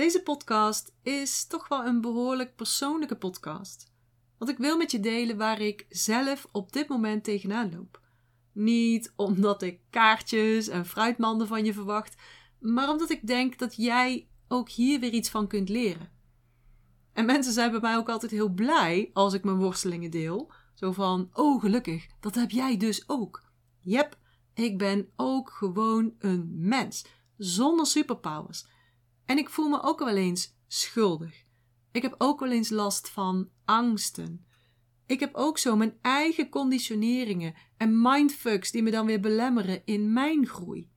Deze podcast is toch wel een behoorlijk persoonlijke podcast. Want ik wil met je delen waar ik zelf op dit moment tegenaan loop. Niet omdat ik kaartjes en fruitmanden van je verwacht, maar omdat ik denk dat jij ook hier weer iets van kunt leren. En mensen zijn bij mij ook altijd heel blij als ik mijn worstelingen deel. Zo van: Oh, gelukkig, dat heb jij dus ook. Yep, ik ben ook gewoon een mens, zonder superpowers. En ik voel me ook wel eens schuldig. Ik heb ook wel eens last van angsten. Ik heb ook zo mijn eigen conditioneringen en mindfucks die me dan weer belemmeren in mijn groei.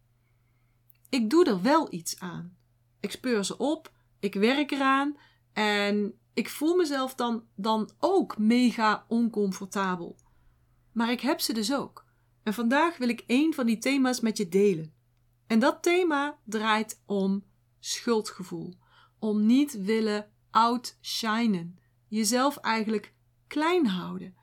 Ik doe er wel iets aan. Ik speur ze op, ik werk eraan en ik voel mezelf dan, dan ook mega oncomfortabel. Maar ik heb ze dus ook. En vandaag wil ik één van die thema's met je delen. En dat thema draait om schuldgevoel. Om niet willen outshinen. Jezelf eigenlijk klein houden.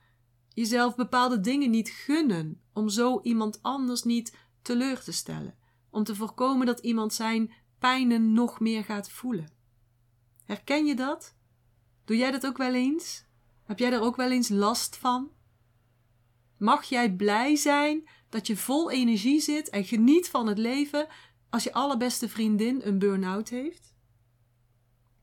Jezelf bepaalde dingen niet gunnen. Om zo iemand anders niet teleur te stellen. Om te voorkomen dat iemand zijn pijnen nog meer gaat voelen. Herken je dat? Doe jij dat ook wel eens? Heb jij er ook wel eens last van? Mag jij blij zijn dat je vol energie zit en geniet van het leven als je allerbeste vriendin een burn-out heeft?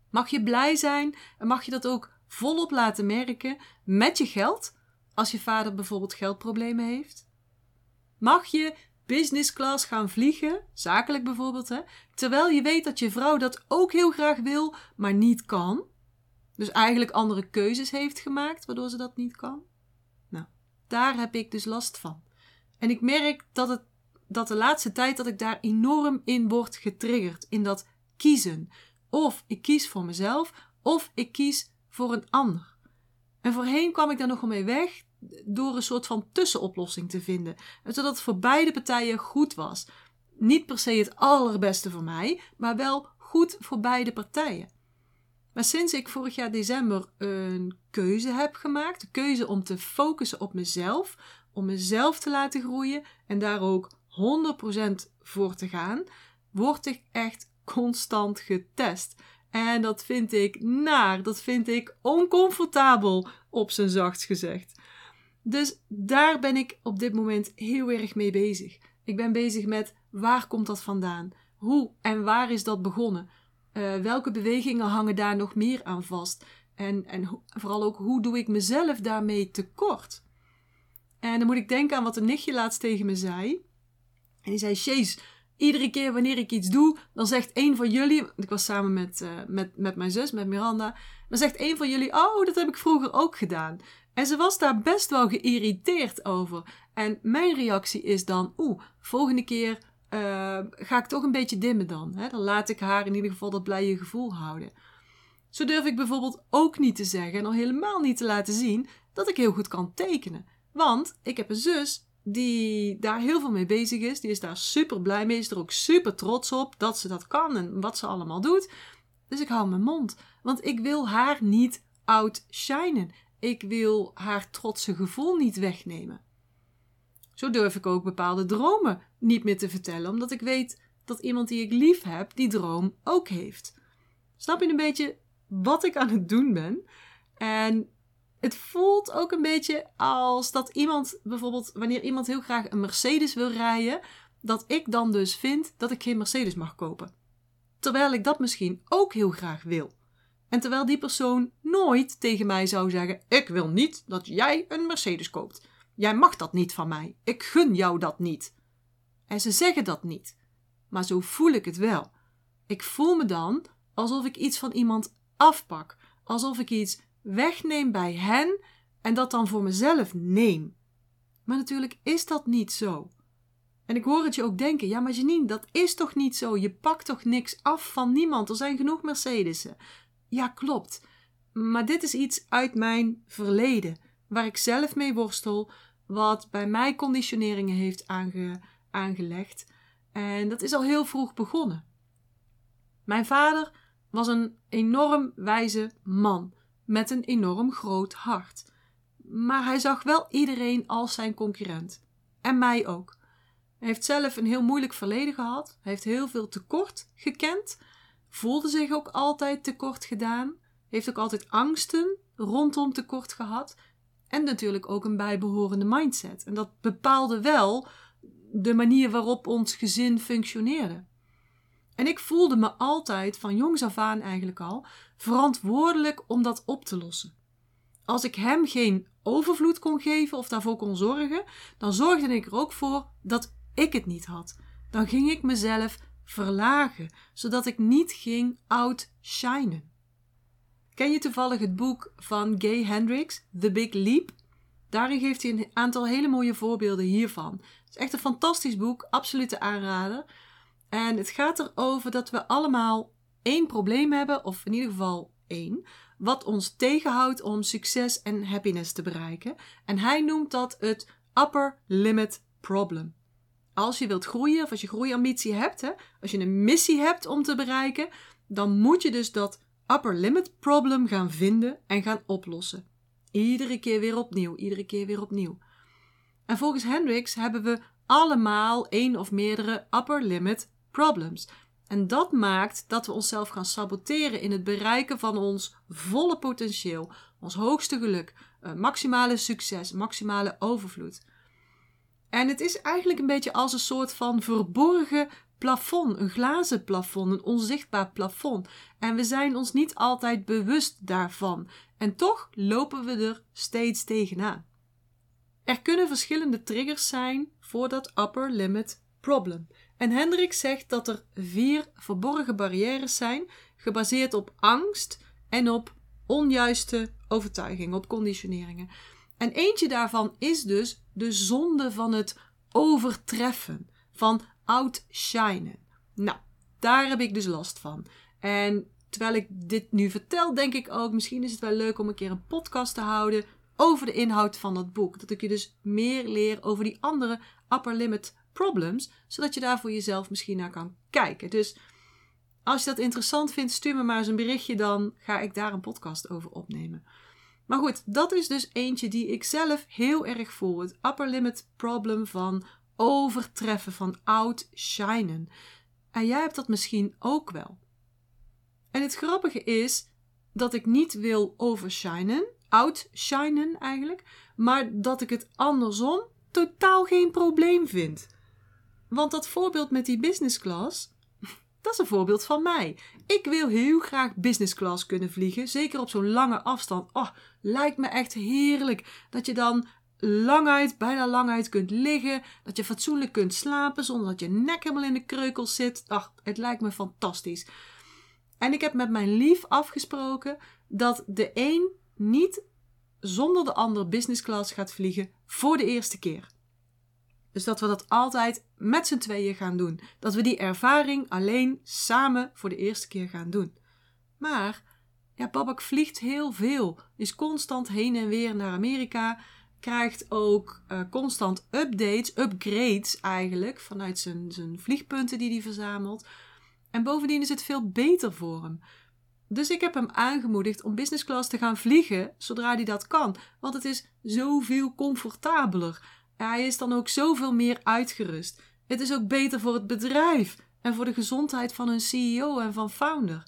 Mag je blij zijn en mag je dat ook volop laten merken met je geld als je vader bijvoorbeeld geldproblemen heeft? Mag je business class gaan vliegen, zakelijk bijvoorbeeld, hè, terwijl je weet dat je vrouw dat ook heel graag wil, maar niet kan? Dus eigenlijk andere keuzes heeft gemaakt waardoor ze dat niet kan? Nou, daar heb ik dus last van. En ik merk dat, het, dat de laatste tijd dat ik daar enorm in word getriggerd. In dat kiezen. Of ik kies voor mezelf, of ik kies voor een ander. En voorheen kwam ik daar nogal mee weg door een soort van tussenoplossing te vinden. Zodat het voor beide partijen goed was. Niet per se het allerbeste voor mij, maar wel goed voor beide partijen. Maar sinds ik vorig jaar december een keuze heb gemaakt, de keuze om te focussen op mezelf, om mezelf te laten groeien en daar ook 100% voor te gaan, word ik echt constant getest. En dat vind ik naar, dat vind ik oncomfortabel, op zijn zachtst gezegd. Dus daar ben ik op dit moment heel erg mee bezig. Ik ben bezig met waar komt dat vandaan? Hoe en waar is dat begonnen? Uh, welke bewegingen hangen daar nog meer aan vast? En, en vooral ook hoe doe ik mezelf daarmee tekort? En dan moet ik denken aan wat een nichtje laatst tegen me zei. En die zei: Jeez, iedere keer wanneer ik iets doe, dan zegt een van jullie. Ik was samen met, uh, met, met mijn zus, met Miranda. Dan zegt een van jullie: Oh, dat heb ik vroeger ook gedaan. En ze was daar best wel geïrriteerd over. En mijn reactie is dan: Oeh, volgende keer uh, ga ik toch een beetje dimmen dan. Hè? Dan laat ik haar in ieder geval dat blije gevoel houden. Zo durf ik bijvoorbeeld ook niet te zeggen en al helemaal niet te laten zien dat ik heel goed kan tekenen. Want ik heb een zus die daar heel veel mee bezig is. Die is daar super blij mee, is er ook super trots op dat ze dat kan en wat ze allemaal doet. Dus ik hou mijn mond, want ik wil haar niet outshinen. Ik wil haar trotse gevoel niet wegnemen. Zo durf ik ook bepaalde dromen niet meer te vertellen, omdat ik weet dat iemand die ik lief heb, die droom ook heeft. Snap je een beetje wat ik aan het doen ben? En het voelt ook een beetje als dat iemand, bijvoorbeeld wanneer iemand heel graag een Mercedes wil rijden, dat ik dan dus vind dat ik geen Mercedes mag kopen. Terwijl ik dat misschien ook heel graag wil. En terwijl die persoon nooit tegen mij zou zeggen: Ik wil niet dat jij een Mercedes koopt. Jij mag dat niet van mij. Ik gun jou dat niet. En ze zeggen dat niet. Maar zo voel ik het wel. Ik voel me dan alsof ik iets van iemand afpak. Alsof ik iets wegneem bij hen en dat dan voor mezelf neem. Maar natuurlijk is dat niet zo. En ik hoor het je ook denken: ja, maar Janine, dat is toch niet zo? Je pakt toch niks af van niemand? Er zijn genoeg Mercedes'en. Ja, klopt. Maar dit is iets uit mijn verleden, waar ik zelf mee worstel, wat bij mij conditioneringen heeft aange, aangelegd. En dat is al heel vroeg begonnen. Mijn vader was een enorm wijze man met een enorm groot hart. Maar hij zag wel iedereen als zijn concurrent. En mij ook. Hij heeft zelf een heel moeilijk verleden gehad. Hij heeft heel veel tekort gekend. voelde zich ook altijd tekort gedaan, heeft ook altijd angsten rondom tekort gehad en natuurlijk ook een bijbehorende mindset. En dat bepaalde wel de manier waarop ons gezin functioneerde. En ik voelde me altijd, van jongs af aan eigenlijk al, verantwoordelijk om dat op te lossen. Als ik hem geen overvloed kon geven of daarvoor kon zorgen, dan zorgde ik er ook voor dat ik het niet had. Dan ging ik mezelf verlagen, zodat ik niet ging outshinen. Ken je toevallig het boek van Gay Hendricks, The Big Leap? Daarin geeft hij een aantal hele mooie voorbeelden hiervan. Het is echt een fantastisch boek, absolute aanrader. En het gaat erover dat we allemaal één probleem hebben, of in ieder geval één, wat ons tegenhoudt om succes en happiness te bereiken. En hij noemt dat het upper limit problem. Als je wilt groeien of als je groeiambitie hebt, hè, als je een missie hebt om te bereiken, dan moet je dus dat upper limit problem gaan vinden en gaan oplossen. Iedere keer weer opnieuw, iedere keer weer opnieuw. En volgens Hendricks hebben we allemaal één of meerdere upper limit problems. En dat maakt dat we onszelf gaan saboteren in het bereiken van ons volle potentieel, ons hoogste geluk, eh, maximale succes, maximale overvloed. En het is eigenlijk een beetje als een soort van verborgen plafond, een glazen plafond, een onzichtbaar plafond. En we zijn ons niet altijd bewust daarvan. En toch lopen we er steeds tegenaan. Er kunnen verschillende triggers zijn voor dat upper limit problem. En Hendrik zegt dat er vier verborgen barrières zijn, gebaseerd op angst en op onjuiste overtuigingen, op conditioneringen. En eentje daarvan is dus de zonde van het overtreffen, van outshinen. Nou, daar heb ik dus last van. En terwijl ik dit nu vertel, denk ik ook, misschien is het wel leuk om een keer een podcast te houden over de inhoud van dat boek. Dat ik je dus meer leer over die andere upper limit problems, zodat je daar voor jezelf misschien naar kan kijken. Dus als je dat interessant vindt, stuur me maar eens een berichtje, dan ga ik daar een podcast over opnemen. Maar goed, dat is dus eentje die ik zelf heel erg voel. Het upper limit problem van overtreffen, van outshinen. En jij hebt dat misschien ook wel. En het grappige is dat ik niet wil overshinen, outshinen eigenlijk, maar dat ik het andersom totaal geen probleem vind. Want dat voorbeeld met die business class, dat is een voorbeeld van mij. Ik wil heel graag business class kunnen vliegen, zeker op zo'n lange afstand. Oh, lijkt me echt heerlijk dat je dan languit, bijna languit kunt liggen, dat je fatsoenlijk kunt slapen zonder dat je nek helemaal in de kreukels zit. Ach, het lijkt me fantastisch. En ik heb met mijn lief afgesproken dat de een niet zonder de ander business class gaat vliegen voor de eerste keer. Dus dat we dat altijd met z'n tweeën gaan doen. Dat we die ervaring alleen samen voor de eerste keer gaan doen. Maar ja, Babak vliegt heel veel. Is constant heen en weer naar Amerika. Krijgt ook uh, constant updates, upgrades eigenlijk. Vanuit zijn, zijn vliegpunten die hij verzamelt. En bovendien is het veel beter voor hem. Dus ik heb hem aangemoedigd om business class te gaan vliegen zodra hij dat kan. Want het is zoveel comfortabeler. Hij is dan ook zoveel meer uitgerust. Het is ook beter voor het bedrijf en voor de gezondheid van een CEO en van founder.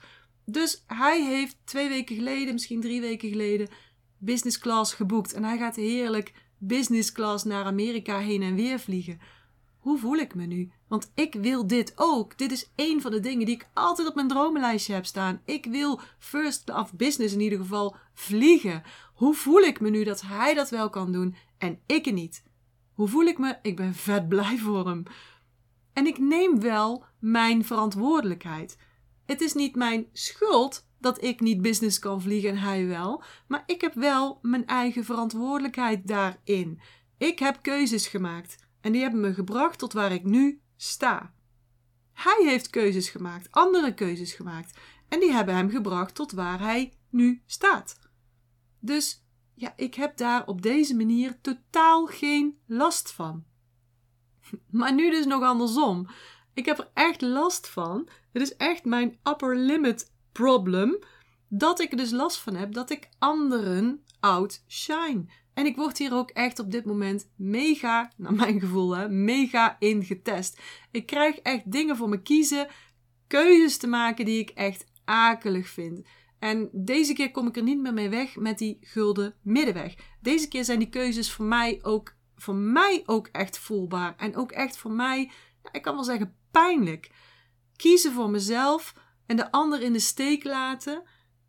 Dus hij heeft twee weken geleden, misschien drie weken geleden, business class geboekt. En hij gaat heerlijk business class naar Amerika heen en weer vliegen. Hoe voel ik me nu? Want ik wil dit ook. Dit is een van de dingen die ik altijd op mijn dromenlijstje heb staan. Ik wil first of business in ieder geval vliegen. Hoe voel ik me nu dat hij dat wel kan doen en ik niet? Hoe voel ik me? Ik ben vet blij voor hem. En ik neem wel mijn verantwoordelijkheid. Het is niet mijn schuld dat ik niet business kan vliegen en hij wel, maar ik heb wel mijn eigen verantwoordelijkheid daarin. Ik heb keuzes gemaakt en die hebben me gebracht tot waar ik nu sta. Hij heeft keuzes gemaakt, andere keuzes gemaakt en die hebben hem gebracht tot waar hij nu staat. Dus ja, ik heb daar op deze manier totaal geen last van. Maar nu dus nog andersom. Ik heb er echt last van. Het is echt mijn upper limit problem. Dat ik er dus last van heb dat ik anderen outshine. En ik word hier ook echt op dit moment mega, naar mijn gevoel, hè, mega in getest. Ik krijg echt dingen voor me kiezen. keuzes te maken die ik echt akelig vind. En deze keer kom ik er niet meer mee weg met die gulden middenweg. Deze keer zijn die keuzes voor mij ook, voor mij ook echt voelbaar. En ook echt voor mij, nou, ik kan wel zeggen, pijnlijk. Kiezen voor mezelf en de ander in de steek laten.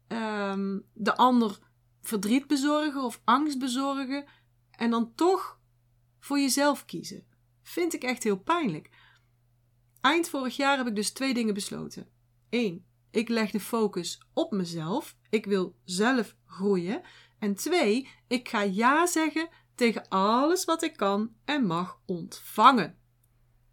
Ehm, de ander verdriet bezorgen of angst bezorgen. En dan toch voor jezelf kiezen. Vind ik echt heel pijnlijk. Eind vorig jaar heb ik dus twee dingen besloten. Eén, ik leg de focus op mezelf. Ik wil zelf groeien. En twee, ik ga ja zeggen tegen alles wat ik kan en mag ontvangen.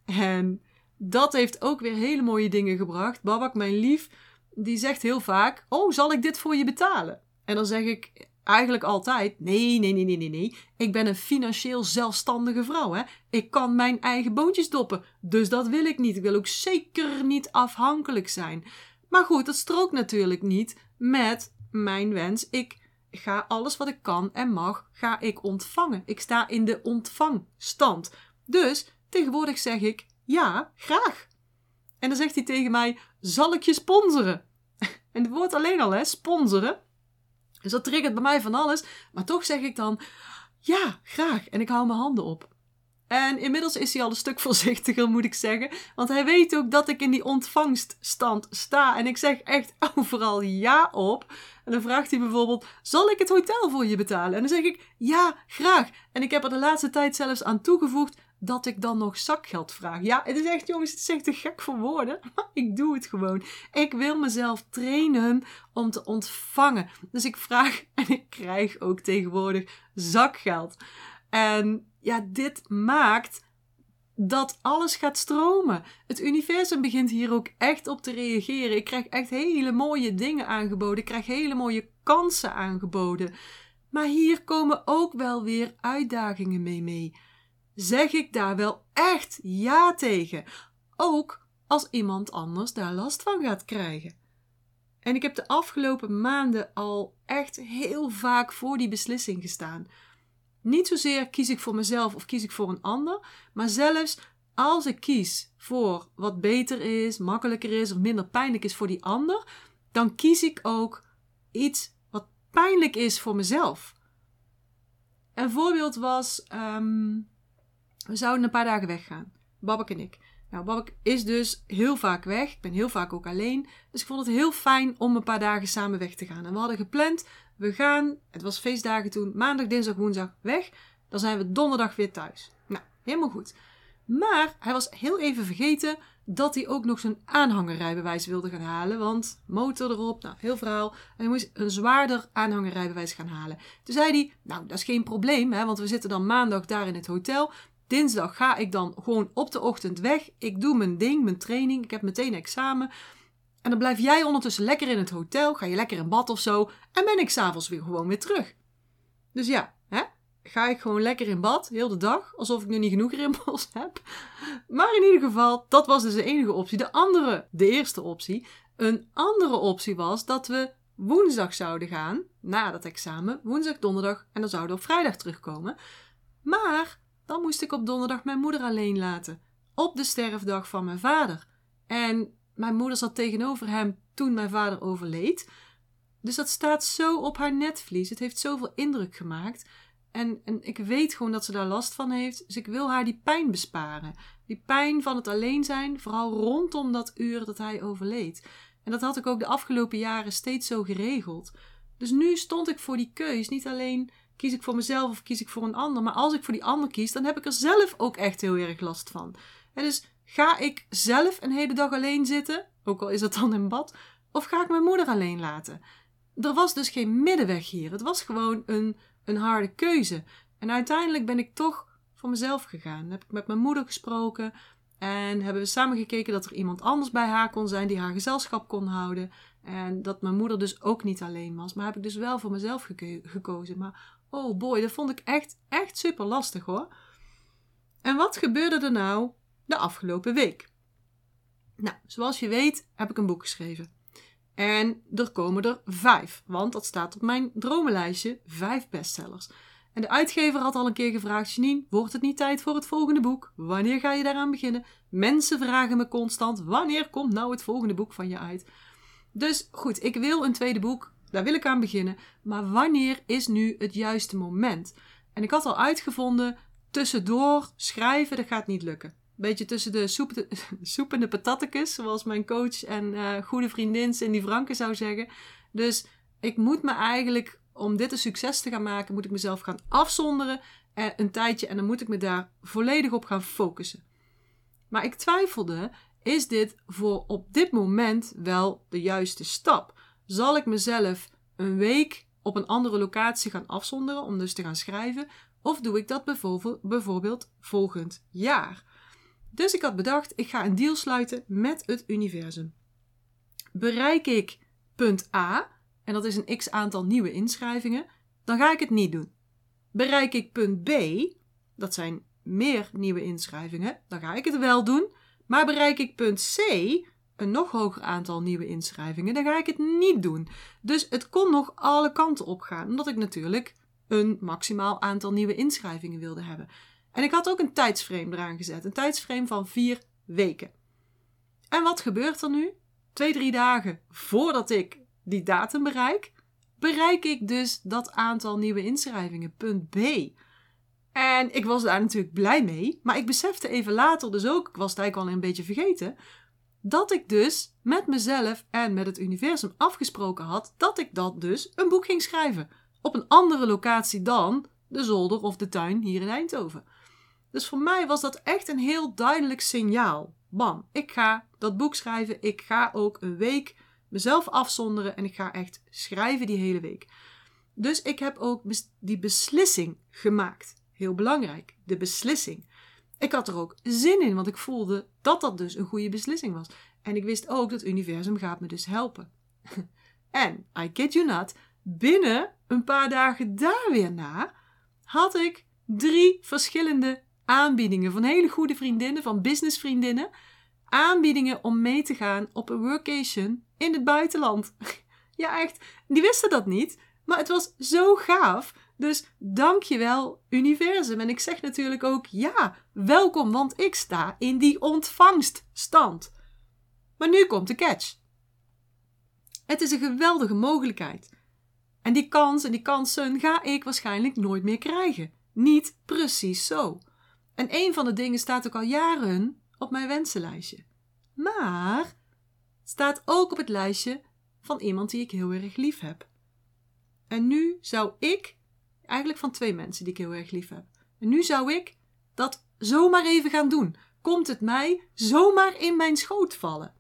En dat heeft ook weer hele mooie dingen gebracht. Babak, mijn lief, die zegt heel vaak: Oh, zal ik dit voor je betalen? En dan zeg ik eigenlijk altijd: Nee, nee, nee, nee, nee, nee. Ik ben een financieel zelfstandige vrouw. Hè? Ik kan mijn eigen boontjes doppen. Dus dat wil ik niet. Ik wil ook zeker niet afhankelijk zijn. Maar goed, dat strookt natuurlijk niet met mijn wens. Ik ga alles wat ik kan en mag, ga ik ontvangen. Ik sta in de ontvangstand. Dus tegenwoordig zeg ik ja, graag. En dan zegt hij tegen mij: Zal ik je sponsoren? En het woord alleen al, hè, sponsoren. Dus dat triggert bij mij van alles. Maar toch zeg ik dan: Ja, graag. En ik hou mijn handen op. En inmiddels is hij al een stuk voorzichtiger, moet ik zeggen. Want hij weet ook dat ik in die ontvangststand sta. En ik zeg echt overal ja op. En dan vraagt hij bijvoorbeeld: Zal ik het hotel voor je betalen? En dan zeg ik: Ja, graag. En ik heb er de laatste tijd zelfs aan toegevoegd dat ik dan nog zakgeld vraag. Ja, het is echt, jongens, het is echt te gek voor woorden. Maar ik doe het gewoon. Ik wil mezelf trainen om te ontvangen. Dus ik vraag en ik krijg ook tegenwoordig zakgeld. En ja, dit maakt dat alles gaat stromen. Het universum begint hier ook echt op te reageren. Ik krijg echt hele mooie dingen aangeboden. Ik krijg hele mooie kansen aangeboden. Maar hier komen ook wel weer uitdagingen mee mee. Zeg ik daar wel echt ja tegen? Ook als iemand anders daar last van gaat krijgen. En ik heb de afgelopen maanden al echt heel vaak voor die beslissing gestaan. Niet zozeer kies ik voor mezelf of kies ik voor een ander, maar zelfs als ik kies voor wat beter is, makkelijker is of minder pijnlijk is voor die ander, dan kies ik ook iets wat pijnlijk is voor mezelf. Een voorbeeld was, ehm, we zouden een paar dagen weggaan, Babak en ik. Nou, Babak is dus heel vaak weg. Ik ben heel vaak ook alleen. Dus ik vond het heel fijn om een paar dagen samen weg te gaan. En we hadden gepland we gaan, het was feestdagen toen, maandag, dinsdag, woensdag weg. Dan zijn we donderdag weer thuis. Nou, helemaal goed. Maar hij was heel even vergeten dat hij ook nog zijn aanhangerrijbewijs wilde gaan halen. Want motor erop, nou, heel verhaal. En hij moest een zwaarder aanhangerrijbewijs gaan halen. Toen zei hij, nou, dat is geen probleem, hè, want we zitten dan maandag daar in het hotel. Dinsdag ga ik dan gewoon op de ochtend weg. Ik doe mijn ding, mijn training. Ik heb meteen examen. En dan blijf jij ondertussen lekker in het hotel, ga je lekker in bad of zo, en ben ik s'avonds weer gewoon weer terug. Dus ja, hè? ga ik gewoon lekker in bad, heel de dag, alsof ik nu niet genoeg rimpels heb. Maar in ieder geval, dat was dus de enige optie. De andere, de eerste optie, een andere optie was dat we woensdag zouden gaan, na dat examen, woensdag, donderdag, en dan zouden we op vrijdag terugkomen. Maar dan moest ik op donderdag mijn moeder alleen laten, op de sterfdag van mijn vader. En mijn moeder zat tegenover hem toen mijn vader overleed. Dus dat staat zo op haar netvlies. Het heeft zoveel indruk gemaakt. En, en ik weet gewoon dat ze daar last van heeft. Dus ik wil haar die pijn besparen. Die pijn van het alleen zijn, vooral rondom dat uur dat hij overleed. En dat had ik ook de afgelopen jaren steeds zo geregeld. Dus nu stond ik voor die keus. Niet alleen kies ik voor mezelf of kies ik voor een ander. Maar als ik voor die ander kies, dan heb ik er zelf ook echt heel erg last van. En dus Ga ik zelf een hele dag alleen zitten, ook al is het dan in bad, of ga ik mijn moeder alleen laten? Er was dus geen middenweg hier. Het was gewoon een, een harde keuze. En uiteindelijk ben ik toch voor mezelf gegaan. heb ik met mijn moeder gesproken en hebben we samen gekeken dat er iemand anders bij haar kon zijn die haar gezelschap kon houden. En dat mijn moeder dus ook niet alleen was. Maar heb ik dus wel voor mezelf gekozen. Maar oh boy, dat vond ik echt, echt super lastig hoor. En wat gebeurde er nou de afgelopen week. Nou, zoals je weet heb ik een boek geschreven. En er komen er vijf, want dat staat op mijn dromenlijstje, vijf bestsellers. En de uitgever had al een keer gevraagd: Janine, wordt het niet tijd voor het volgende boek? Wanneer ga je daaraan beginnen? Mensen vragen me constant: wanneer komt nou het volgende boek van je uit? Dus goed, ik wil een tweede boek. Daar wil ik aan beginnen. Maar wanneer is nu het juiste moment? En ik had al uitgevonden: tussendoor schrijven, dat gaat niet lukken. Beetje tussen de soep, de, en de zoals mijn coach en uh, goede vriendin Cindy Franke zou zeggen. Dus ik moet me eigenlijk om dit een succes te gaan maken, moet ik mezelf gaan afzonderen eh, een tijdje en dan moet ik me daar volledig op gaan focussen. Maar ik twijfelde, is dit voor op dit moment wel de juiste stap? Zal ik mezelf een week op een andere locatie gaan afzonderen om dus te gaan schrijven? Of doe ik dat bijvoorbeeld volgend jaar? Dus ik had bedacht, ik ga een deal sluiten met het universum. Bereik ik punt A, en dat is een x aantal nieuwe inschrijvingen, dan ga ik het niet doen. Bereik ik punt B, dat zijn meer nieuwe inschrijvingen, dan ga ik het wel doen. Maar bereik ik punt C, een nog hoger aantal nieuwe inschrijvingen, dan ga ik het niet doen. Dus het kon nog alle kanten op gaan, omdat ik natuurlijk een maximaal aantal nieuwe inschrijvingen wilde hebben. En ik had ook een tijdsframe eraan gezet, een tijdsframe van vier weken. En wat gebeurt er nu? Twee, drie dagen voordat ik die datum bereik, bereik ik dus dat aantal nieuwe inschrijvingen. Punt B. En ik was daar natuurlijk blij mee, maar ik besefte even later dus ook, ik was het eigenlijk al een beetje vergeten, dat ik dus met mezelf en met het universum afgesproken had dat ik dat dus een boek ging schrijven. Op een andere locatie dan de zolder of de tuin hier in Eindhoven. Dus voor mij was dat echt een heel duidelijk signaal. Bam, ik ga dat boek schrijven. Ik ga ook een week mezelf afzonderen en ik ga echt schrijven die hele week. Dus ik heb ook die beslissing gemaakt. Heel belangrijk, de beslissing. Ik had er ook zin in, want ik voelde dat dat dus een goede beslissing was. En ik wist ook dat het universum gaat me dus helpen. en, I kid you not, binnen een paar dagen daar weer na had ik drie verschillende aanbiedingen van hele goede vriendinnen, van businessvriendinnen. Aanbiedingen om mee te gaan op een workation in het buitenland. ja, echt. Die wisten dat niet, maar het was zo gaaf. Dus dankjewel, universum. En ik zeg natuurlijk ook ja, welkom, want ik sta in die ontvangststand. Maar nu komt de catch. Het is een geweldige mogelijkheid. En die kans en die kansen ga ik waarschijnlijk nooit meer krijgen. Niet precies zo. En een van de dingen staat ook al jaren op mijn wensenlijstje. Maar staat ook op het lijstje van iemand die ik heel erg lief heb. En nu zou ik, eigenlijk van twee mensen die ik heel erg lief heb, en nu zou ik dat zomaar even gaan doen. Komt het mij zomaar in mijn schoot vallen?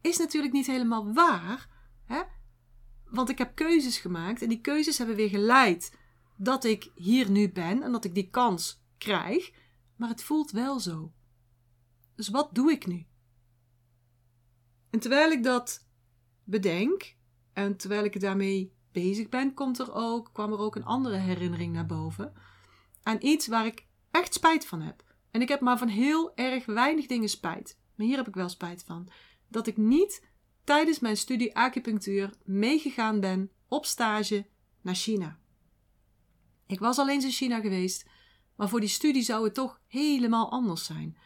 Is natuurlijk niet helemaal waar, hè? Want ik heb keuzes gemaakt en die keuzes hebben weer geleid dat ik hier nu ben en dat ik die kans krijg maar het voelt wel zo. Dus wat doe ik nu? En terwijl ik dat bedenk en terwijl ik daarmee bezig ben, komt er ook, kwam er ook een andere herinnering naar boven aan iets waar ik echt spijt van heb. En ik heb maar van heel erg weinig dingen spijt. Maar hier heb ik wel spijt van. Dat ik niet tijdens mijn studie acupunctuur meegegaan ben op stage naar China. Ik was al eens in China geweest maar voor die studie zou het toch helemaal anders zijn.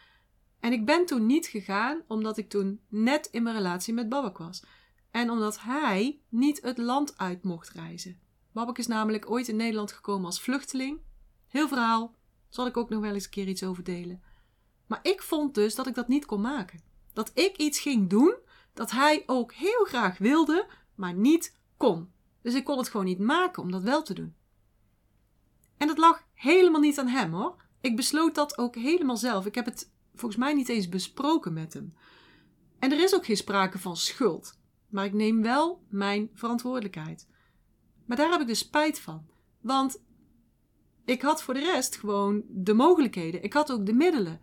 En ik ben toen niet gegaan omdat ik toen net in mijn relatie met Babak was. En omdat hij niet het land uit mocht reizen. Babak is namelijk ooit in Nederland gekomen als vluchteling. Heel verhaal, zal ik ook nog wel eens een keer iets over delen. Maar ik vond dus dat ik dat niet kon maken. Dat ik iets ging doen dat hij ook heel graag wilde, maar niet kon. Dus ik kon het gewoon niet maken om dat wel te doen. En dat lag helemaal niet aan hem hoor. Ik besloot dat ook helemaal zelf. Ik heb het volgens mij niet eens besproken met hem. En er is ook geen sprake van schuld. Maar ik neem wel mijn verantwoordelijkheid. Maar daar heb ik dus spijt van. Want ik had voor de rest gewoon de mogelijkheden. Ik had ook de middelen.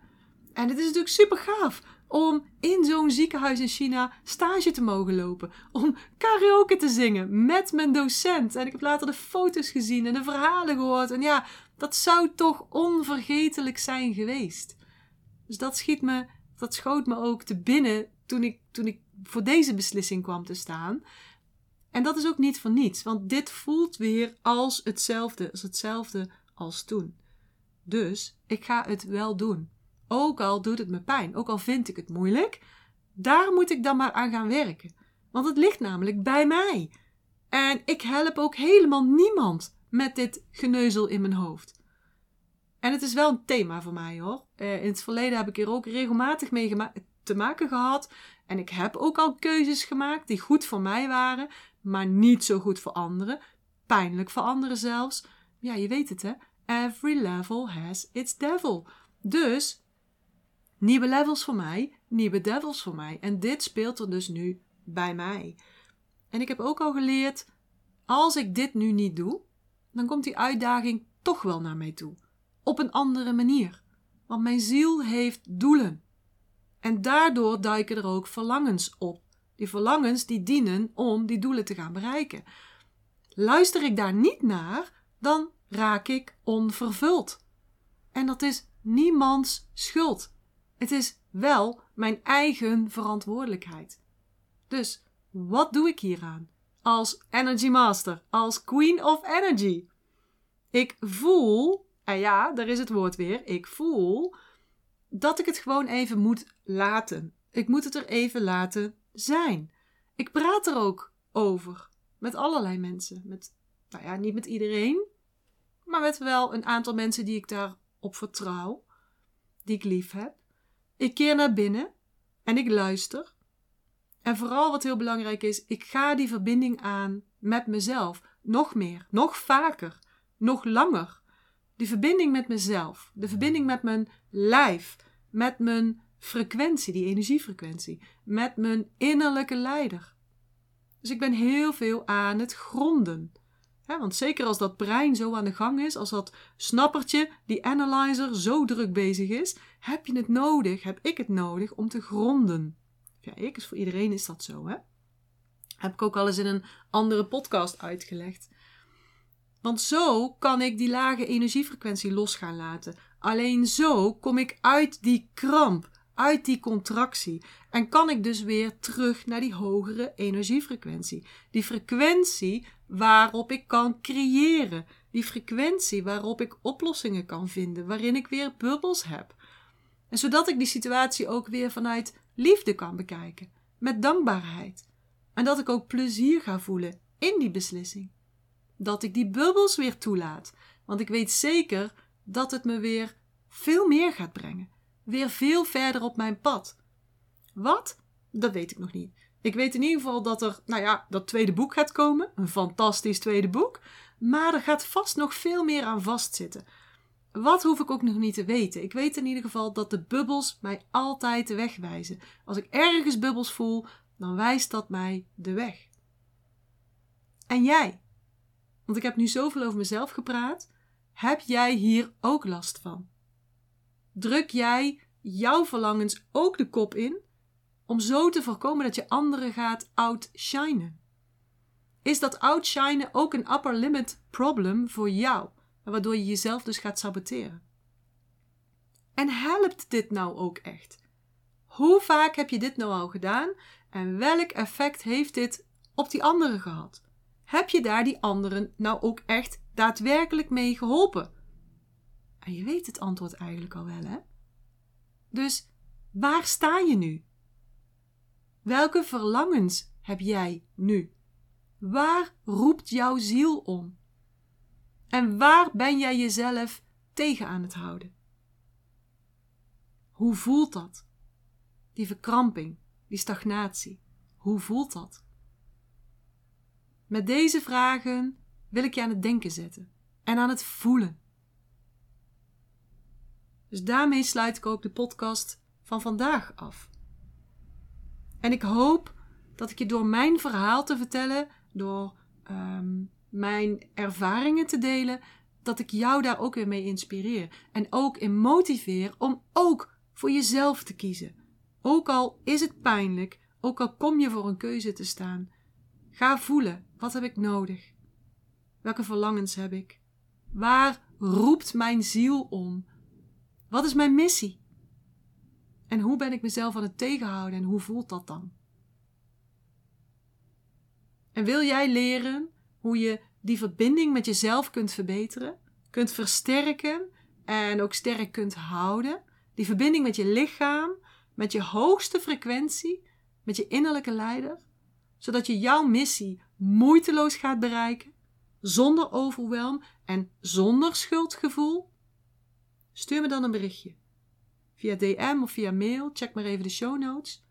En het is natuurlijk super gaaf om in zo'n ziekenhuis in China stage te mogen lopen. Om karaoke te zingen met mijn docent. En ik heb later de foto's gezien en de verhalen gehoord. En ja, dat zou toch onvergetelijk zijn geweest. Dus dat schiet me, dat schoot me ook te binnen toen ik, toen ik voor deze beslissing kwam te staan. En dat is ook niet voor niets, want dit voelt weer als hetzelfde, als hetzelfde als toen. Dus ik ga het wel doen. Ook al doet het me pijn, ook al vind ik het moeilijk, daar moet ik dan maar aan gaan werken. Want het ligt namelijk bij mij. En ik help ook helemaal niemand met dit geneuzel in mijn hoofd. En het is wel een thema voor mij hoor. Eh, in het verleden heb ik hier ook regelmatig mee te maken gehad. En ik heb ook al keuzes gemaakt die goed voor mij waren, maar niet zo goed voor anderen. Pijnlijk voor anderen zelfs. Ja, je weet het hè. Every level has its devil. Dus nieuwe levels voor mij, nieuwe devils voor mij. En dit speelt er dus nu bij mij. En ik heb ook al geleerd, als ik dit nu niet doe, dan komt die uitdaging toch wel naar mij toe. Op een andere manier. Want mijn ziel heeft doelen. En daardoor duiken er ook verlangens op. Die verlangens die dienen om die doelen te gaan bereiken. Luister ik daar niet naar, dan raak ik onvervuld. En dat is niemands schuld. Het is wel mijn eigen verantwoordelijkheid. Dus wat doe ik hieraan? Als Energy Master, als Queen of Energy. Ik voel, en ja, daar is het woord weer, ik voel dat ik het gewoon even moet laten. Ik moet het er even laten zijn. Ik praat er ook over met allerlei mensen. Met, nou ja, niet met iedereen, maar met wel een aantal mensen die ik daarop vertrouw, die ik lief heb. Ik keer naar binnen en ik luister. En vooral wat heel belangrijk is, ik ga die verbinding aan met mezelf. Nog meer, nog vaker, nog langer. Die verbinding met mezelf, de verbinding met mijn lijf, met mijn frequentie, die energiefrequentie, met mijn innerlijke leider. Dus ik ben heel veel aan het gronden. want zeker als dat brein zo aan de gang is, als dat snappertje, die analyzer, zo druk bezig is, heb je het nodig, heb ik het nodig om te gronden. Ja, ik, is voor iedereen is dat zo, hè? Heb ik ook al eens in een andere podcast uitgelegd. Want zo kan ik die lage energiefrequentie los gaan laten. Alleen zo kom ik uit die kramp, uit die contractie. En kan ik dus weer terug naar die hogere energiefrequentie. Die frequentie waarop ik kan creëren. Die frequentie waarop ik oplossingen kan vinden, waarin ik weer bubbels heb. En zodat ik die situatie ook weer vanuit liefde kan bekijken, met dankbaarheid. En dat ik ook plezier ga voelen in die beslissing. Dat ik die bubbels weer toelaat, want ik weet zeker dat het me weer veel meer gaat brengen. Weer veel verder op mijn pad. Wat? Dat weet ik nog niet. Ik weet in ieder geval dat er, nou ja, dat tweede boek gaat komen. Een fantastisch tweede boek. Maar er gaat vast nog veel meer aan vastzitten. Wat hoef ik ook nog niet te weten. Ik weet in ieder geval dat de bubbels mij altijd de weg wijzen. Als ik ergens bubbels voel, dan wijst dat mij de weg. En jij? Want ik heb nu zoveel over mezelf gepraat. Heb jij hier ook last van? Druk jij jouw verlangens ook de kop in om zo te voorkomen dat je anderen gaat outshinen? Is dat outshinen ook een upper limit problem voor jou? waardoor je jezelf dus gaat saboteren. En helpt dit nou ook echt? Hoe vaak heb je dit nou al gedaan en welk effect heeft dit op die anderen gehad? Heb je daar die anderen nou ook echt daadwerkelijk mee geholpen? En je weet het antwoord eigenlijk al wel, hè? Dus waar sta je nu? Welke verlangens heb jij nu? Waar roept jouw ziel om? En waar ben jij jezelf tegen aan het houden? Hoe voelt dat? Die verkramping, die stagnatie. Hoe voelt dat? Met deze vragen wil ik je aan het denken zetten en aan het voelen. Dus daarmee sluit ik ook de podcast van vandaag af. En ik hoop dat ik je door mijn verhaal te vertellen, door um, mijn ervaringen te delen, dat ik jou daar ook weer mee inspireer. En ook in motiveer om ook voor jezelf te kiezen. Ook al is het pijnlijk, ook al kom je voor een keuze te staan. Ga voelen, wat heb ik nodig? Welke verlangens heb ik? Waar roept mijn ziel om? Wat is mijn missie? En hoe ben ik mezelf aan het tegenhouden en hoe voelt dat dan? En wil jij leren hoe je die verbinding met jezelf kunt verbeteren, kunt versterken en ook sterk kunt houden? Die verbinding met je lichaam, met je hoogste frequentie, met je innerlijke leider, zodat je jouw missie moeiteloos gaat bereiken, zonder overwelm en zonder schuldgevoel? Stuur me dan een berichtje. Via DM of via mail, check maar even de show notes.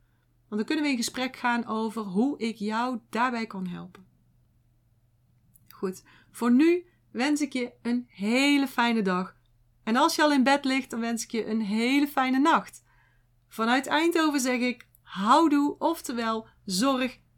Want dan kunnen we in gesprek gaan over hoe ik jou daarbij kan helpen. Goed, voor nu wens ik je een hele fijne dag. En als je al in bed ligt, dan wens ik je een hele fijne nacht. Vanuit Eindhoven zeg ik houdoe, oftewel zorg